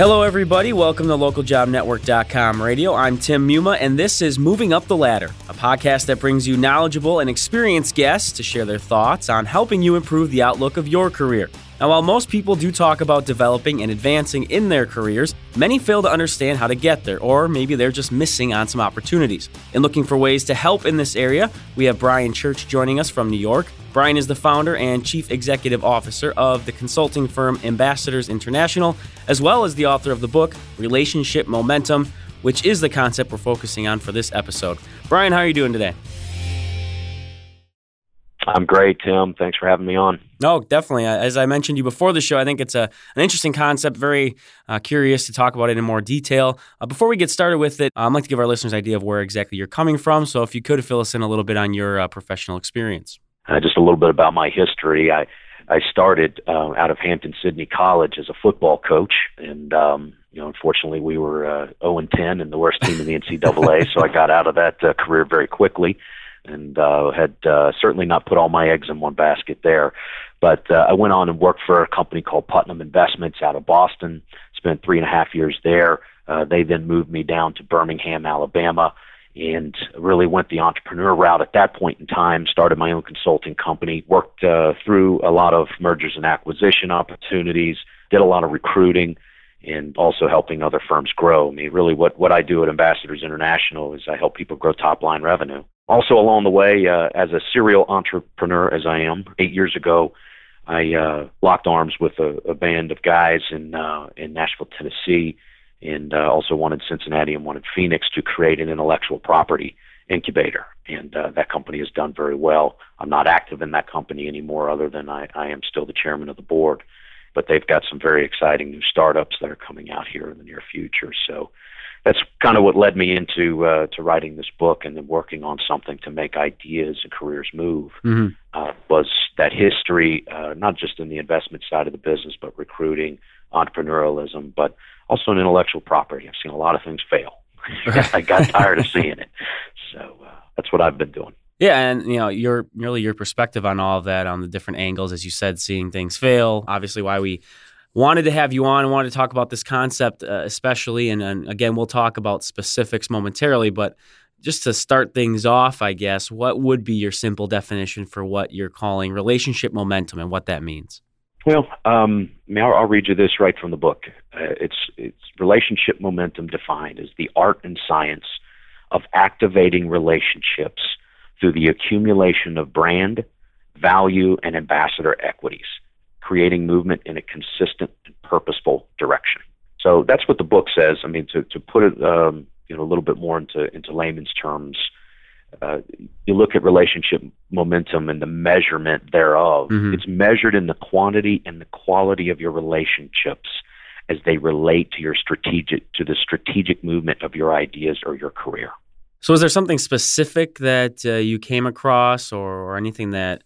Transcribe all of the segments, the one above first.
Hello, everybody. Welcome to localjobnetwork.com radio. I'm Tim Muma, and this is Moving Up the Ladder, a podcast that brings you knowledgeable and experienced guests to share their thoughts on helping you improve the outlook of your career. Now, while most people do talk about developing and advancing in their careers, many fail to understand how to get there, or maybe they're just missing on some opportunities. In looking for ways to help in this area, we have Brian Church joining us from New York. Brian is the founder and chief executive officer of the consulting firm Ambassadors International, as well as the author of the book Relationship Momentum, which is the concept we're focusing on for this episode. Brian, how are you doing today? I'm great, Tim. Thanks for having me on. No, definitely. Uh, as I mentioned you before the show, I think it's a, an interesting concept. Very uh, curious to talk about it in more detail. Uh, before we get started with it, uh, I'd like to give our listeners an idea of where exactly you're coming from. So, if you could fill us in a little bit on your uh, professional experience. Uh, just a little bit about my history. I I started out of Hampden-Sydney College as a football coach, and um, you know, unfortunately, we were 0 and 10 and the worst team in the NCAA. so I got out of that career very quickly and uh, had uh, certainly not put all my eggs in one basket there. But uh, I went on and worked for a company called Putnam Investments out of Boston. Spent three and a half years there. Uh, they then moved me down to Birmingham, Alabama, and really went the entrepreneur route at that point in time. Started my own consulting company. Worked uh, through a lot of mergers and acquisition opportunities. Did a lot of recruiting and also helping other firms grow. I mean, really, what what I do at Ambassadors International is I help people grow top line revenue. Also, along the way, uh, as a serial entrepreneur as I am, eight years ago, I uh, locked arms with a, a band of guys in uh, in Nashville, Tennessee, and uh, also wanted Cincinnati and wanted Phoenix to create an intellectual property incubator. And uh, that company has done very well. I'm not active in that company anymore, other than I, I am still the chairman of the board. But they've got some very exciting new startups that are coming out here in the near future. So that's kind of what led me into uh, to writing this book and then working on something to make ideas and careers move. Mm-hmm. Uh, was that history, uh, not just in the investment side of the business, but recruiting, entrepreneurialism, but also in intellectual property. I've seen a lot of things fail. I got tired of seeing it, so uh, that's what I've been doing. Yeah, and you know, your really your perspective on all of that, on the different angles, as you said, seeing things fail. Obviously, why we wanted to have you on and wanted to talk about this concept, uh, especially. And, and again, we'll talk about specifics momentarily, but just to start things off, I guess, what would be your simple definition for what you're calling relationship momentum and what that means? Well, um, I'll, I'll, read you this right from the book. Uh, it's it's relationship momentum defined as the art and science of activating relationships through the accumulation of brand, value, and ambassador equities creating movement in a consistent and purposeful direction. So that's what the book says. I mean, to, to put it um, you know a little bit more into into layman's terms, uh, you look at relationship momentum and the measurement thereof. Mm-hmm. It's measured in the quantity and the quality of your relationships as they relate to your strategic to the strategic movement of your ideas or your career. So, is there something specific that uh, you came across, or, or anything that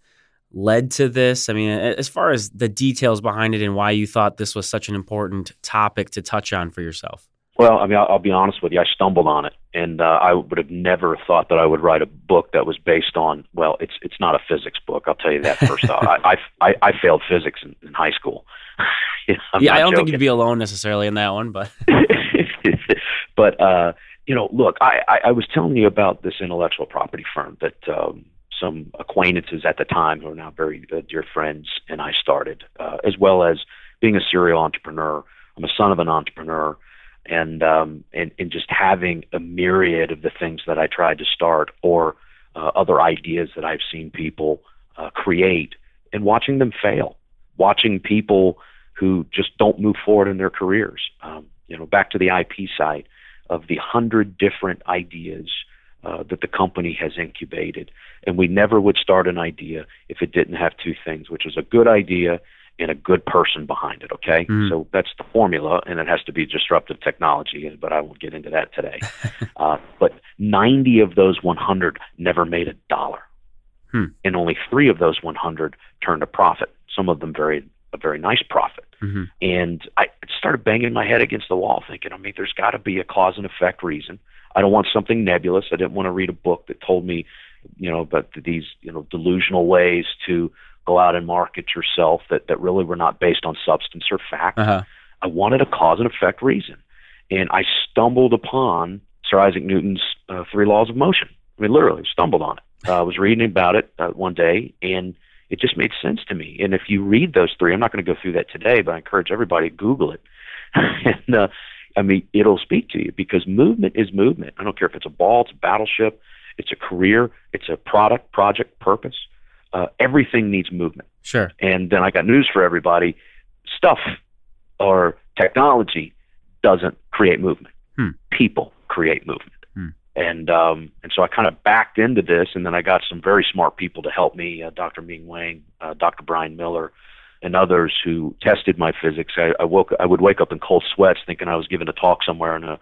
led to this? I mean, as far as the details behind it and why you thought this was such an important topic to touch on for yourself. Well, I mean, I'll, I'll be honest with you. I stumbled on it, and uh, I would have never thought that I would write a book that was based on. Well, it's it's not a physics book. I'll tell you that first off. I, I I failed physics in, in high school. yeah, I don't joking. think you'd be alone necessarily in that one, but but uh, you know, look, I, I I was telling you about this intellectual property firm that um, some acquaintances at the time who are now very uh, dear friends, and I started, uh, as well as being a serial entrepreneur. I'm a son of an entrepreneur, and um, and and just having a myriad of the things that I tried to start or uh, other ideas that I've seen people uh, create, and watching them fail, watching people who just don't move forward in their careers. Um, you know, back to the IP side of the hundred different ideas uh, that the company has incubated. And we never would start an idea if it didn't have two things, which is a good idea and a good person behind it. Okay, mm. so that's the formula, and it has to be disruptive technology. But I won't get into that today. uh, but 90 of those 100 never made a dollar, hmm. and only three of those 100 turned a profit. Some of them very a very nice profit. Mm-hmm. And I started banging my head against the wall, thinking, I mean, there's got to be a cause and effect reason. I don't want something nebulous. I didn't want to read a book that told me, you know, about these, you know, delusional ways to go out and market yourself that, that really were not based on substance or fact. Uh-huh. I wanted a cause and effect reason. And I stumbled upon Sir Isaac Newton's uh, three laws of motion. I mean, literally stumbled on it. Uh, I was reading about it uh, one day, and it just made sense to me. And if you read those three, I'm not going to go through that today, but I encourage everybody to Google it. and uh, I mean, it'll speak to you because movement is movement. I don't care if it's a ball, it's a battleship, it's a career, it's a product, project, purpose. Uh, everything needs movement. Sure. And then I got news for everybody: stuff or technology doesn't create movement. Hmm. People create movement. Hmm. And um, and so I kind of backed into this, and then I got some very smart people to help me: uh, Dr. Ming Wang, uh, Dr. Brian Miller, and others who tested my physics. I, I woke, I would wake up in cold sweats, thinking I was giving a talk somewhere, and a,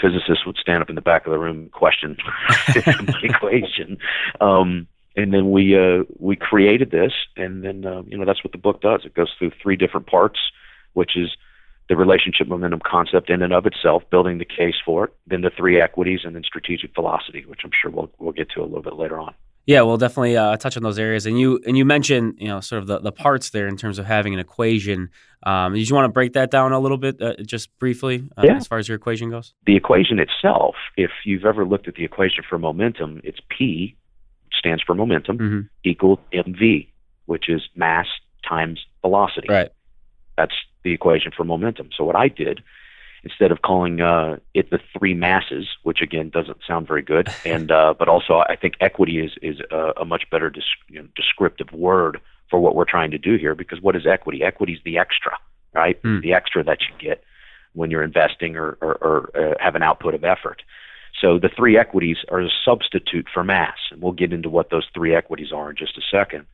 physicist would stand up in the back of the room and question my equation. Um, and then we uh, we created this, and then uh, you know that's what the book does. It goes through three different parts, which is the relationship momentum concept in and of itself, building the case for it, then the three equities, and then strategic velocity, which I'm sure we'll we'll get to a little bit later on. Yeah, we'll definitely uh, touch on those areas. And you and you mentioned you know sort of the, the parts there in terms of having an equation. Um, did you want to break that down a little bit, uh, just briefly, uh, yeah. as far as your equation goes? The equation itself, if you've ever looked at the equation for momentum, it's P stands for momentum mm-hmm. equal mv, which is mass times velocity. Right. That's the equation for momentum. So what I did, instead of calling uh, it the three masses, which again doesn't sound very good, and uh, but also I think equity is is a, a much better you know, descriptive word for what we're trying to do here. Because what is equity? Equity is the extra, right? Mm. The extra that you get when you're investing or, or, or uh, have an output of effort. So the three equities are a substitute for mass, and we'll get into what those three equities are in just a second.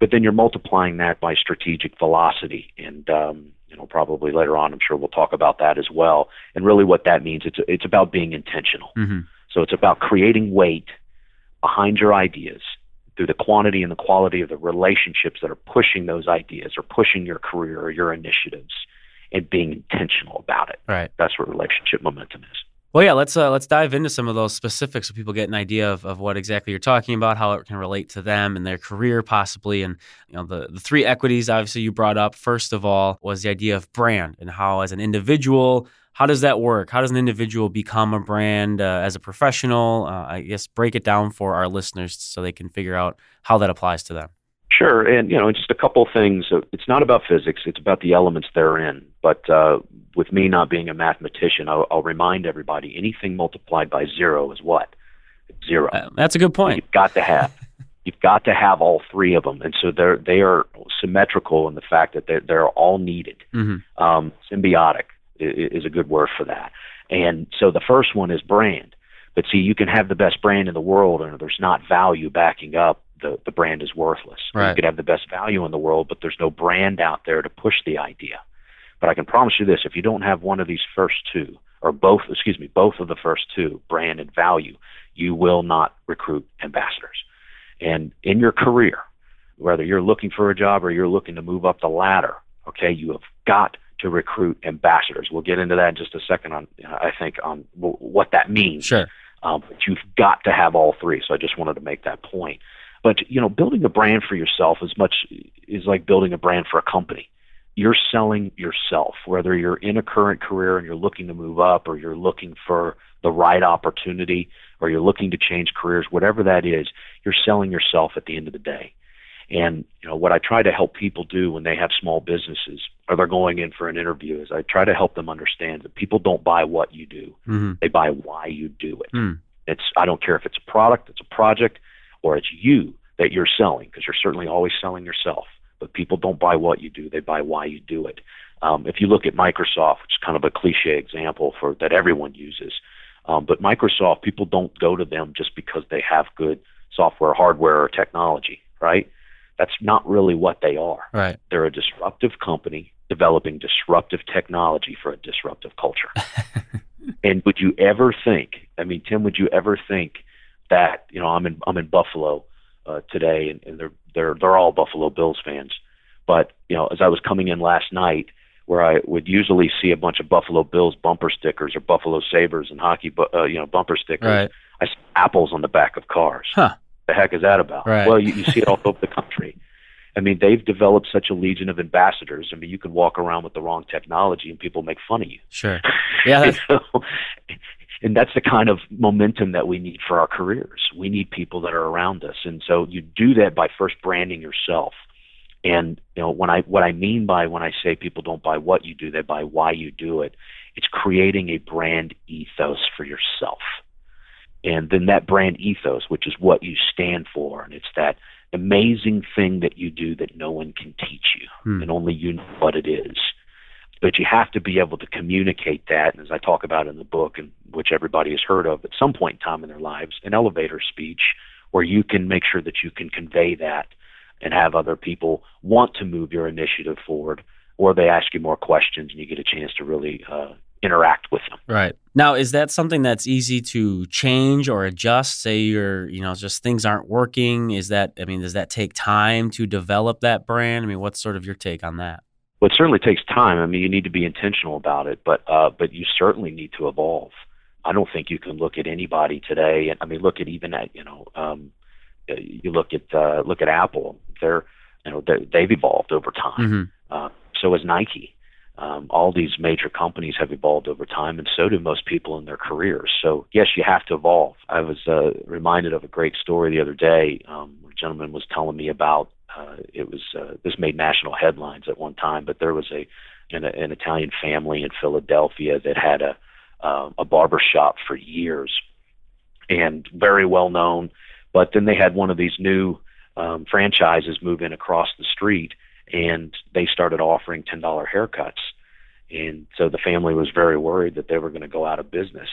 But then you're multiplying that by strategic velocity, and um, you know probably later on, I'm sure we'll talk about that as well. And really, what that means it's it's about being intentional. Mm-hmm. So it's about creating weight behind your ideas through the quantity and the quality of the relationships that are pushing those ideas or pushing your career or your initiatives, and being intentional about it. Right. That's what relationship momentum is. Well, yeah, let's uh, let's dive into some of those specifics so people get an idea of, of what exactly you're talking about, how it can relate to them and their career, possibly, and you know the the three equities. Obviously, you brought up first of all was the idea of brand and how, as an individual, how does that work? How does an individual become a brand uh, as a professional? Uh, I guess break it down for our listeners so they can figure out how that applies to them. Sure, and you know, just a couple things. It's not about physics; it's about the elements therein. But uh, with me not being a mathematician, I'll, I'll, remind everybody: anything multiplied by zero is what? Zero. Uh, that's a good point. You've got to have. you've got to have all three of them, and so they're they are symmetrical in the fact that they're, they're all needed. Mm-hmm. Um, symbiotic is a good word for that. And so the first one is brand. But see, you can have the best brand in the world, and there's not value backing up the, the brand is worthless. Right. You could have the best value in the world, but there's no brand out there to push the idea. But I can promise you this: if you don't have one of these first two, or both, excuse me, both of the first two, brand and value, you will not recruit ambassadors. And in your career, whether you're looking for a job or you're looking to move up the ladder, okay, you have got to recruit ambassadors. We'll get into that in just a second on, I think, on w- what that means. Sure. Um, but you've got to have all three. So I just wanted to make that point. But you know, building a brand for yourself is much is like building a brand for a company. You're selling yourself, whether you're in a current career and you're looking to move up, or you're looking for the right opportunity, or you're looking to change careers, whatever that is, you're selling yourself at the end of the day. And you know what I try to help people do when they have small businesses or they're going in for an interview is I try to help them understand that people don't buy what you do; mm-hmm. they buy why you do it. Mm. It's I don't care if it's a product, it's a project, or it's you that you're selling because you're certainly always selling yourself. But people don't buy what you do; they buy why you do it. Um, if you look at Microsoft, which is kind of a cliche example for that everyone uses, um, but Microsoft, people don't go to them just because they have good software, hardware, or technology, right? That's not really what they are. Right. They're a disruptive company developing disruptive technology for a disruptive culture. and would you ever think? I mean, Tim, would you ever think that you know I'm in I'm in Buffalo uh, today, and, and they're they're they're all Buffalo Bills fans. But you know, as I was coming in last night, where I would usually see a bunch of Buffalo Bills bumper stickers or Buffalo Sabres and hockey, bu- uh, you know, bumper stickers, Right. I see apples on the back of cars. Huh. The heck is that about? Right. Well, you, you see it all over the country. I mean, they've developed such a legion of ambassadors. I mean, you can walk around with the wrong technology and people make fun of you. Sure. Yeah. so, and that's the kind of momentum that we need for our careers. We need people that are around us, and so you do that by first branding yourself. And you know, when I what I mean by when I say people don't buy what you do, they buy why you do it. It's creating a brand ethos for yourself. And then that brand ethos, which is what you stand for, and it's that amazing thing that you do that no one can teach you, hmm. and only you know what it is. But you have to be able to communicate that, and as I talk about in the book, and which everybody has heard of at some point in time in their lives, an elevator speech where you can make sure that you can convey that and have other people want to move your initiative forward, or they ask you more questions and you get a chance to really uh, interact with them. Right. Now, is that something that's easy to change or adjust? Say you're, you know, just things aren't working. Is that, I mean, does that take time to develop that brand? I mean, what's sort of your take on that? Well, it certainly takes time. I mean, you need to be intentional about it, but uh, but you certainly need to evolve. I don't think you can look at anybody today, and I mean, look at even at you know, um, you look at uh, look at Apple. They're you know they've evolved over time. Mm-hmm. Uh, so has Nike um, all these major companies have evolved over time, and so do most people in their careers. So, yes, you have to evolve. I was uh, reminded of a great story the other day. Um, a gentleman was telling me about uh, it was uh, this made national headlines at one time, but there was a an, an Italian family in Philadelphia that had a uh, a barber shop for years and very well known. But then they had one of these new um, franchises move in across the street and they started offering ten dollar haircuts, and so the family was very worried that they were going to go out of business.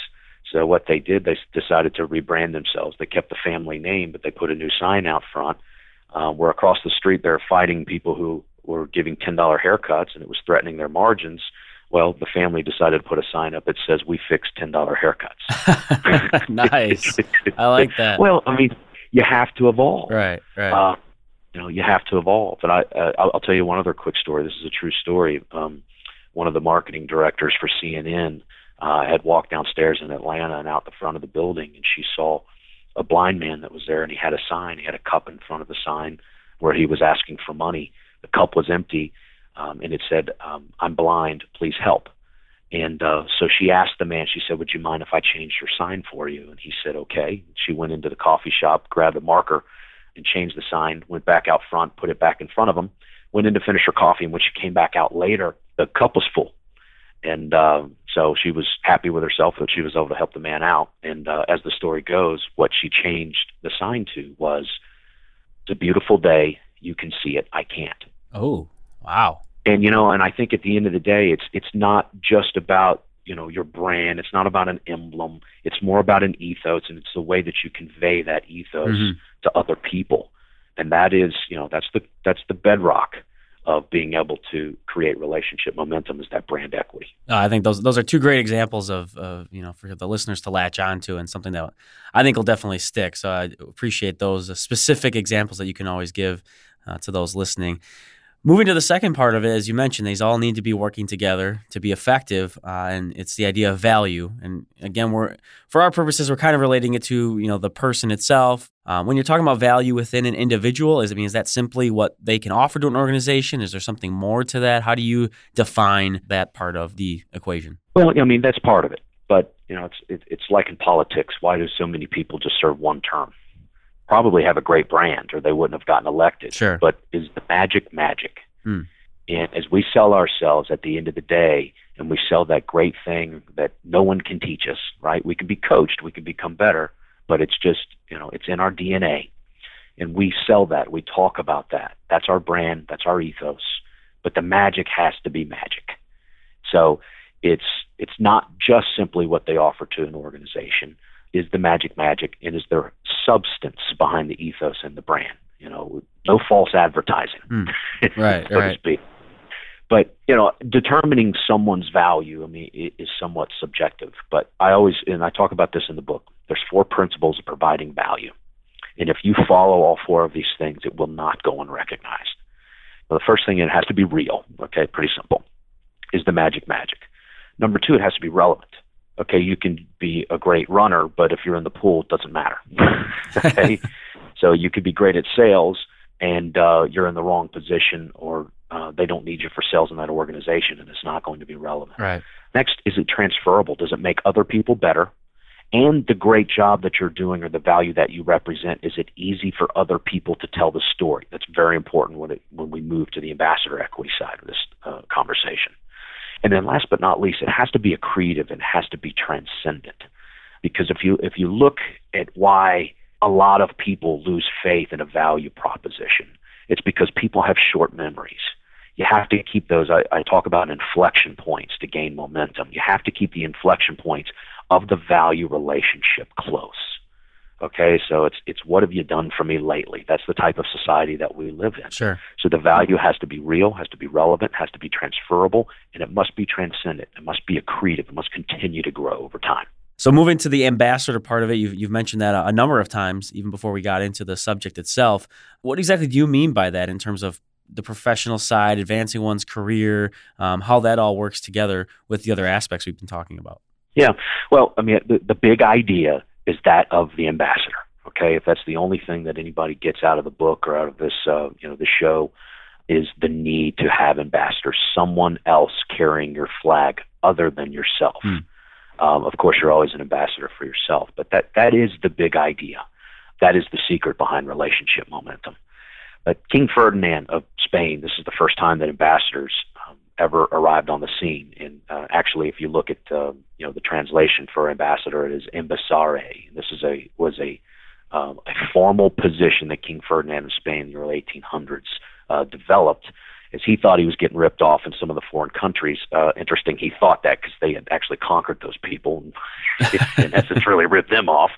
So what they did, they decided to rebrand themselves. They kept the family name, but they put a new sign out front. Uh, where across the street they're fighting people who were giving ten dollar haircuts, and it was threatening their margins. Well, the family decided to put a sign up that says "We fix ten dollar haircuts." nice, I like that. Well, I mean, you have to evolve. Right, right. Uh, you know you have to evolve. And I uh, I'll, I'll tell you one other quick story. This is a true story. Um, one of the marketing directors for CNN uh, had walked downstairs in Atlanta and out the front of the building, and she saw a blind man that was there, and he had a sign. He had a cup in front of the sign where he was asking for money. The cup was empty, um, and it said, um, "I'm blind. Please help." And uh, so she asked the man. She said, "Would you mind if I changed your sign for you?" And he said, "Okay." She went into the coffee shop, grabbed a marker, and changed the sign, went back out front, put it back in front of him, went in to finish her coffee, and when she came back out later, the cup was full. And uh, so she was happy with herself that she was able to help the man out. And uh, as the story goes, what she changed the sign to was, "It's a beautiful day. You can see it. I can't." Oh, wow! And you know, and I think at the end of the day, it's it's not just about you know your brand. It's not about an emblem. It's more about an ethos, and it's the way that you convey that ethos mm-hmm. to other people. And that is, you know, that's the that's the bedrock of being able to create relationship momentum is that brand equity. Uh, I think those those are two great examples of, of you know for the listeners to latch onto and something that I think will definitely stick. So I appreciate those specific examples that you can always give uh, to those listening. Moving to the second part of it, as you mentioned, these all need to be working together to be effective, uh, and it's the idea of value. And again, we're for our purposes, we're kind of relating it to you know the person itself. Um, when you're talking about value within an individual, is I mean, is that simply what they can offer to an organization? Is there something more to that? How do you define that part of the equation? Well, I mean, that's part of it, but you know, it's it, it's like in politics. Why do so many people just serve one term? probably have a great brand or they wouldn't have gotten elected. Sure. But is the magic magic? Hmm. And as we sell ourselves at the end of the day, and we sell that great thing that no one can teach us, right? We can be coached, we can become better, but it's just, you know, it's in our DNA. And we sell that, we talk about that. That's our brand, that's our ethos. But the magic has to be magic. So it's it's not just simply what they offer to an organization, is the magic magic and is there substance behind the ethos and the brand you know no false advertising mm. right so right. to speak but you know determining someone's value i mean is somewhat subjective. But i always and i talk about this in the book there's four principles of providing value. And if you follow all four of these things it will not go unrecognized. Well, the first thing it has to be real okay? Pretty simple. Is the magic magic? Number two it has to be relevant. Okay, you can be a great runner, but if you're in the pool, it doesn't matter. okay? so you could be great at sales, and uh, you're in the wrong position or uh, they don't need you for sales in that organization and it's not going to be relevant. Right. Next, is it transferable? Does it make other people better? And the great job that you're doing or the value that you represent, is it easy for other people to tell the story? That's very important when, it, when we move to the ambassador equity side of this uh, conversation. And then last but not least, it has to be accretive and has to be transcendent. Because if you if you look at why a lot of people lose faith in a value proposition, it's because people have short memories. You have to keep those. I, I talk about inflection points to gain momentum. You have to keep the inflection points of the value relationship close. Okay, so it's it's what have you done for me lately? That's the type of society that we live in. Sure. So the value has to be real, has to be relevant, has to be transferable, and it must be transcendent. It must be accretive. It must continue to grow over time. So moving to the ambassador part of it, you've, you've mentioned that a, a number of times, even before we got into the subject itself. What exactly do you mean by that in terms of the professional side, advancing one's career, um, how that all works together with the other aspects we've been talking about? Yeah, well, I mean, the, the big idea is that of the ambassador. Okay, if that's the only thing that anybody gets out of the book or out of this, uh, you know, the show, is the need to have ambassadors, someone else carrying your flag other than yourself. Hmm. Um, of course, you're always an ambassador for yourself, but that that is the big idea. That is the secret behind relationship momentum. But King Ferdinand of Spain, this is the first time that ambassadors um, ever arrived on the scene. And uh, actually, if you look at uh, you know the translation for ambassador, it is ambassadare. This is a was a um, a formal position that King Ferdinand of Spain in the early 1800s uh, developed as he thought he was getting ripped off in some of the foreign countries. Uh, interesting, he thought that because they had actually conquered those people and in essence really ripped them off.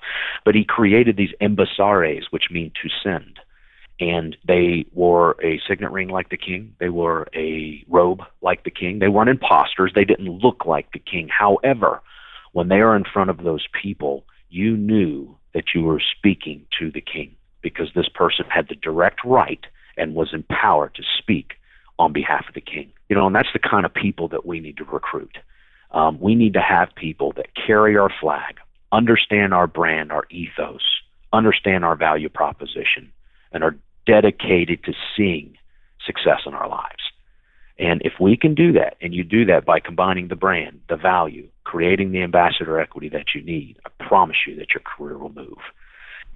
But he created these embassares, which mean to send and they wore a signet ring like the king. They wore a robe like the king. They weren't imposters. They didn't look like the king. However, when they are in front of those people, you knew that you were speaking to the king because this person had the direct right and was empowered to speak on behalf of the king. You know, and that's the kind of people that we need to recruit. Um, we need to have people that carry our flag, understand our brand, our ethos, understand our value proposition, and are dedicated to seeing success in our lives. And if we can do that, and you do that by combining the brand, the value, creating the ambassador equity that you need, I promise you that your career will move.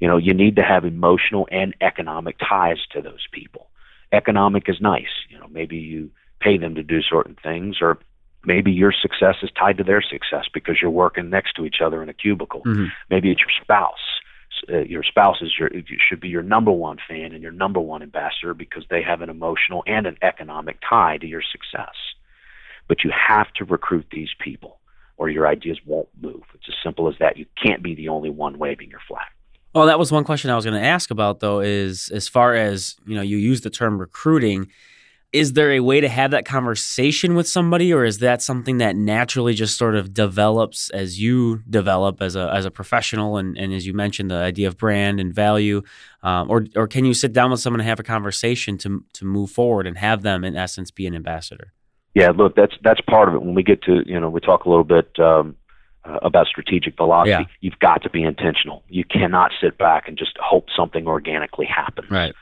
You know, you need to have emotional and economic ties to those people. Economic is nice. You know, maybe you pay them to do certain things, or maybe your success is tied to their success because you're working next to each other in a cubicle. Mm-hmm. Maybe it's your spouse uh, your spouse is your should be your number one fan and your number one ambassador because they have an emotional and an economic tie to your success. But you have to recruit these people, or your ideas won't move. It's as simple as that. You can't be the only one waving your flag. Well, that was one question I was going to ask about, though. Is as far as you know, you use the term recruiting is there a way to have that conversation with somebody or is that something that naturally just sort of develops as you develop as a as a professional and, and as you mentioned the idea of brand and value? Um, or or can you sit down with someone and have a conversation to to move forward and have them in essence be an ambassador? Yeah look that's that's part of it. When we get to you know we talk a little bit um, uh, about strategic velocity yeah. you've got to be intentional. You cannot sit back and just hope something organically happens. Right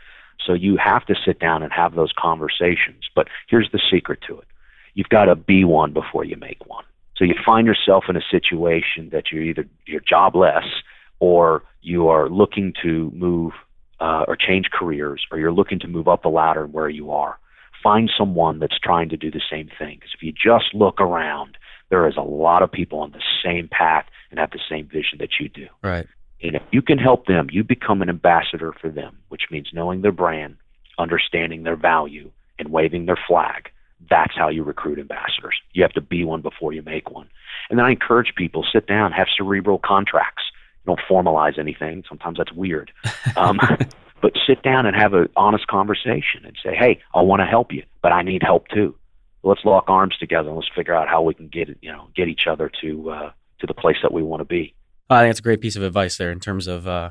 so you have to sit down and have those conversations. But here's the secret to it you've got to be one before you make one. So you find yourself in a situation that you're either you're jobless or you are looking to move uh, or change careers or you're looking to move up the ladder where you are. Find someone that's trying to do the same thing. Because if you just look around, there is a lot of people on the same path and have the same vision that you do. Right. And if you can help them, you become an ambassador for them, which means knowing their brand, understanding their value, and waving their flag. That's how you recruit ambassadors. You have to be one before you make one. And then I encourage people sit down, have cerebral contracts. You don't formalize anything. Sometimes that's weird. Um, but sit down and have an honest conversation and say, "Hey, I want to help you, but I need help too. Let's lock arms together and let's figure out how we can get you know, get each other to uh, to the place that we want to be." I think it's a great piece of advice there in terms of uh,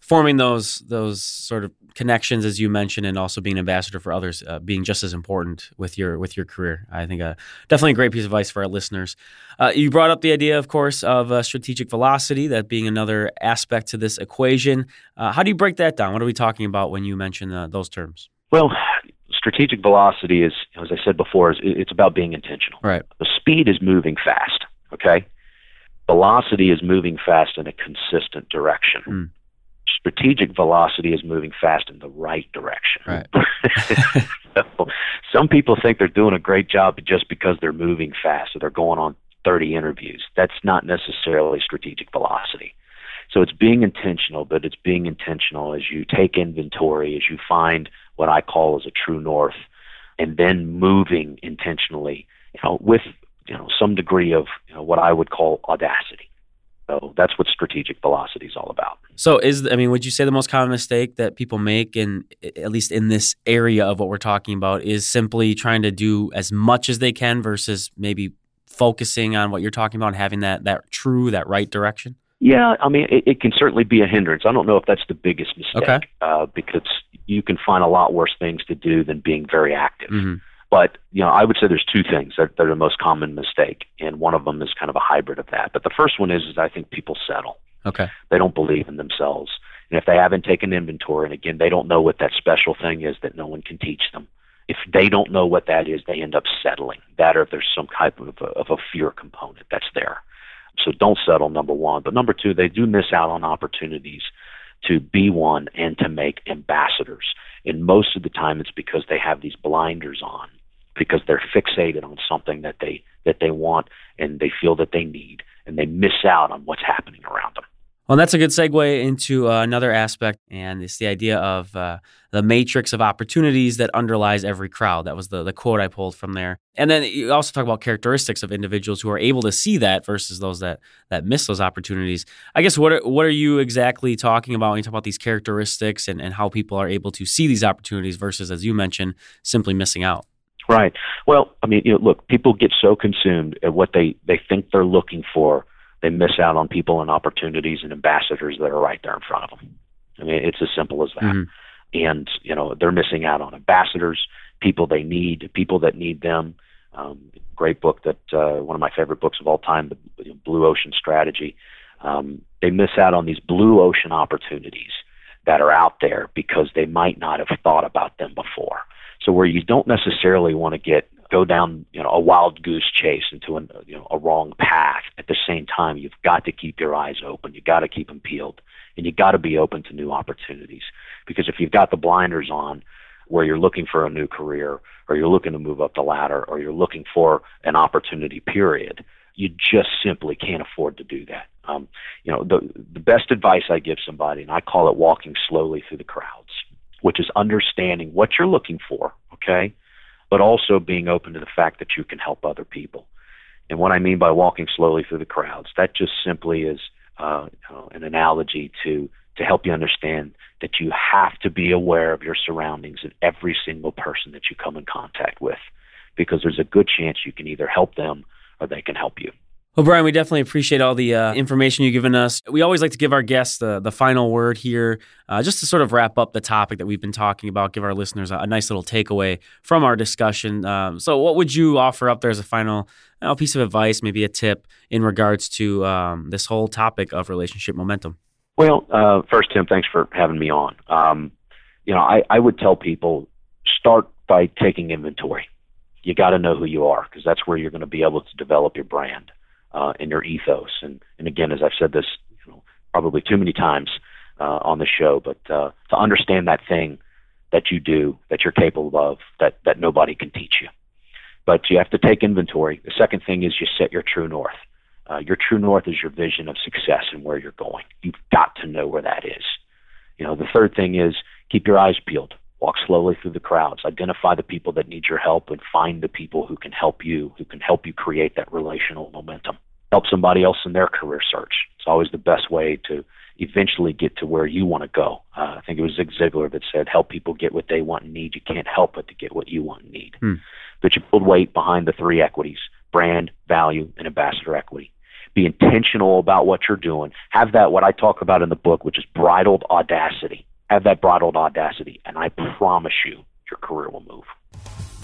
forming those those sort of connections as you mentioned and also being an ambassador for others uh, being just as important with your with your career. I think uh, definitely a great piece of advice for our listeners. Uh, you brought up the idea of course of uh, strategic velocity that being another aspect to this equation. Uh, how do you break that down? What are we talking about when you mention uh, those terms? Well strategic velocity is as i said before is it's about being intentional. Right. The speed is moving fast okay velocity is moving fast in a consistent direction mm strategic velocity is moving fast in the right direction. Right. so, some people think they're doing a great job just because they're moving fast or they're going on 30 interviews. That's not necessarily strategic velocity. So it's being intentional, but it's being intentional as you take inventory, as you find what I call as a true north, and then moving intentionally, you know, with you know some degree of you know, what I would call audacity. So that's what strategic velocity is all about. So is I mean, would you say the most common mistake that people make in at least in this area of what we're talking about is simply trying to do as much as they can versus maybe focusing on what you're talking about and having that that true that right direction? Yeah, I mean, it, it can certainly be a hindrance. I don't know if that's the biggest mistake okay. uh, because you can find a lot worse things to do than being very active. Mm-hmm. But you know, I would say there's two things that, that are the most common mistake, and one of them is kind of a hybrid of that. But the first one is, is I think people settle. Okay. They don't believe in themselves, and if they haven't taken inventory, and again, they don't know what that special thing is that no one can teach them. If they don't know what that is, they end up settling. That, or if there's some type of a, of a fear component that's there. So don't settle. Number one, but number two, they do miss out on opportunities to be one and to make ambassadors. And most of the time, it's because they have these blinders on because they're fixated on something that they that they want and they feel that they need and they miss out on what's happening around them. Well, that's a good segue into uh, another aspect, and it's the idea of uh, the matrix of opportunities that underlies every crowd. That was the, the quote I pulled from there. And then you also talk about characteristics of individuals who are able to see that versus those that that miss those opportunities. I guess what are, what are you exactly talking about when you talk about these characteristics and, and how people are able to see these opportunities versus, as you mentioned, simply missing out? Right. Well, I mean, you know, look, people get so consumed at what they they think they're looking for, they miss out on people and opportunities and ambassadors that are right there in front of them. I mean, it's as simple as that. Mm-hmm. And you know, they're missing out on ambassadors, people they need, people that need them. Um, great book that uh, one of my favorite books of all time, the Blue Ocean Strategy. Um, they miss out on these blue ocean opportunities that are out there because they might not have thought about them before. So where you don't necessarily want to get go down you know a wild goose chase into a you know a wrong path. At the same time, you've got to keep your eyes open. You got to keep them peeled, and you got to be open to new opportunities. Because if you've got the blinders on, where you're looking for a new career, or you're looking to move up the ladder, or you're looking for an opportunity, period, you just simply can't afford to do that. Um, you know, the the best advice I give somebody, and I call it walking slowly through the crowds which is understanding what you're looking for, okay, but also being open to the fact that you can help other people. And what I mean by walking slowly through the crowds, that just simply is uh, you know, an analogy to to help you understand that you have to be aware of your surroundings and every single person that you come in contact with, because there's a good chance you can either help them or they can help you. Well, Brian, we definitely appreciate all the uh, information you've given us. We always like to give our guests the, the final word here, uh, just to sort of wrap up the topic that we've been talking about, give our listeners a, a nice little takeaway from our discussion. Um, so, what would you offer up there as a final you know, piece of advice, maybe a tip in regards to um, this whole topic of relationship momentum? Well, uh, first, Tim, thanks for having me on. Um, you know, I, I would tell people start by taking inventory. You got to know who you are because that's where you're going to be able to develop your brand uh, and your ethos. And, and again, as I've said this you know, probably too many times uh, on the show, but uh, to understand that thing that you do, that you're capable of, that, that nobody can teach you. But you have to take inventory. The second thing is you set your true north. Uh, your true north is your vision of success and where you're going. You've got to know where that is. You know, the third thing is keep your eyes peeled. Walk slowly through the crowds. Identify the people that need your help and find the people who can help you, who can help you create that relational momentum. Help somebody else in their career search. It's always the best way to eventually get to where you want to go. Uh, I think it was Zig Ziglar that said, help people get what they want and need. You can't help but to get what you want and need. Hmm. But you build weight behind the three equities brand, value, and ambassador equity. Be intentional about what you're doing. Have that, what I talk about in the book, which is bridled audacity. Have that bridled audacity, and I promise you, your career will move.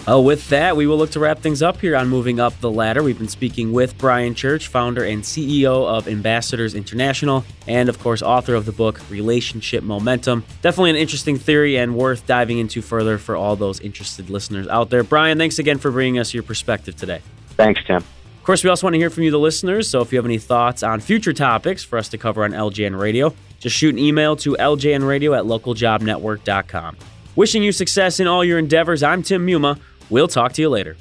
Oh, with that, we will look to wrap things up here on Moving Up the Ladder. We've been speaking with Brian Church, founder and CEO of Ambassadors International, and of course, author of the book Relationship Momentum. Definitely an interesting theory and worth diving into further for all those interested listeners out there. Brian, thanks again for bringing us your perspective today. Thanks, Tim. Of course, we also want to hear from you, the listeners. So if you have any thoughts on future topics for us to cover on LJN Radio, just shoot an email to ljnradio at localjobnetwork.com. Wishing you success in all your endeavors, I'm Tim Muma. We'll talk to you later.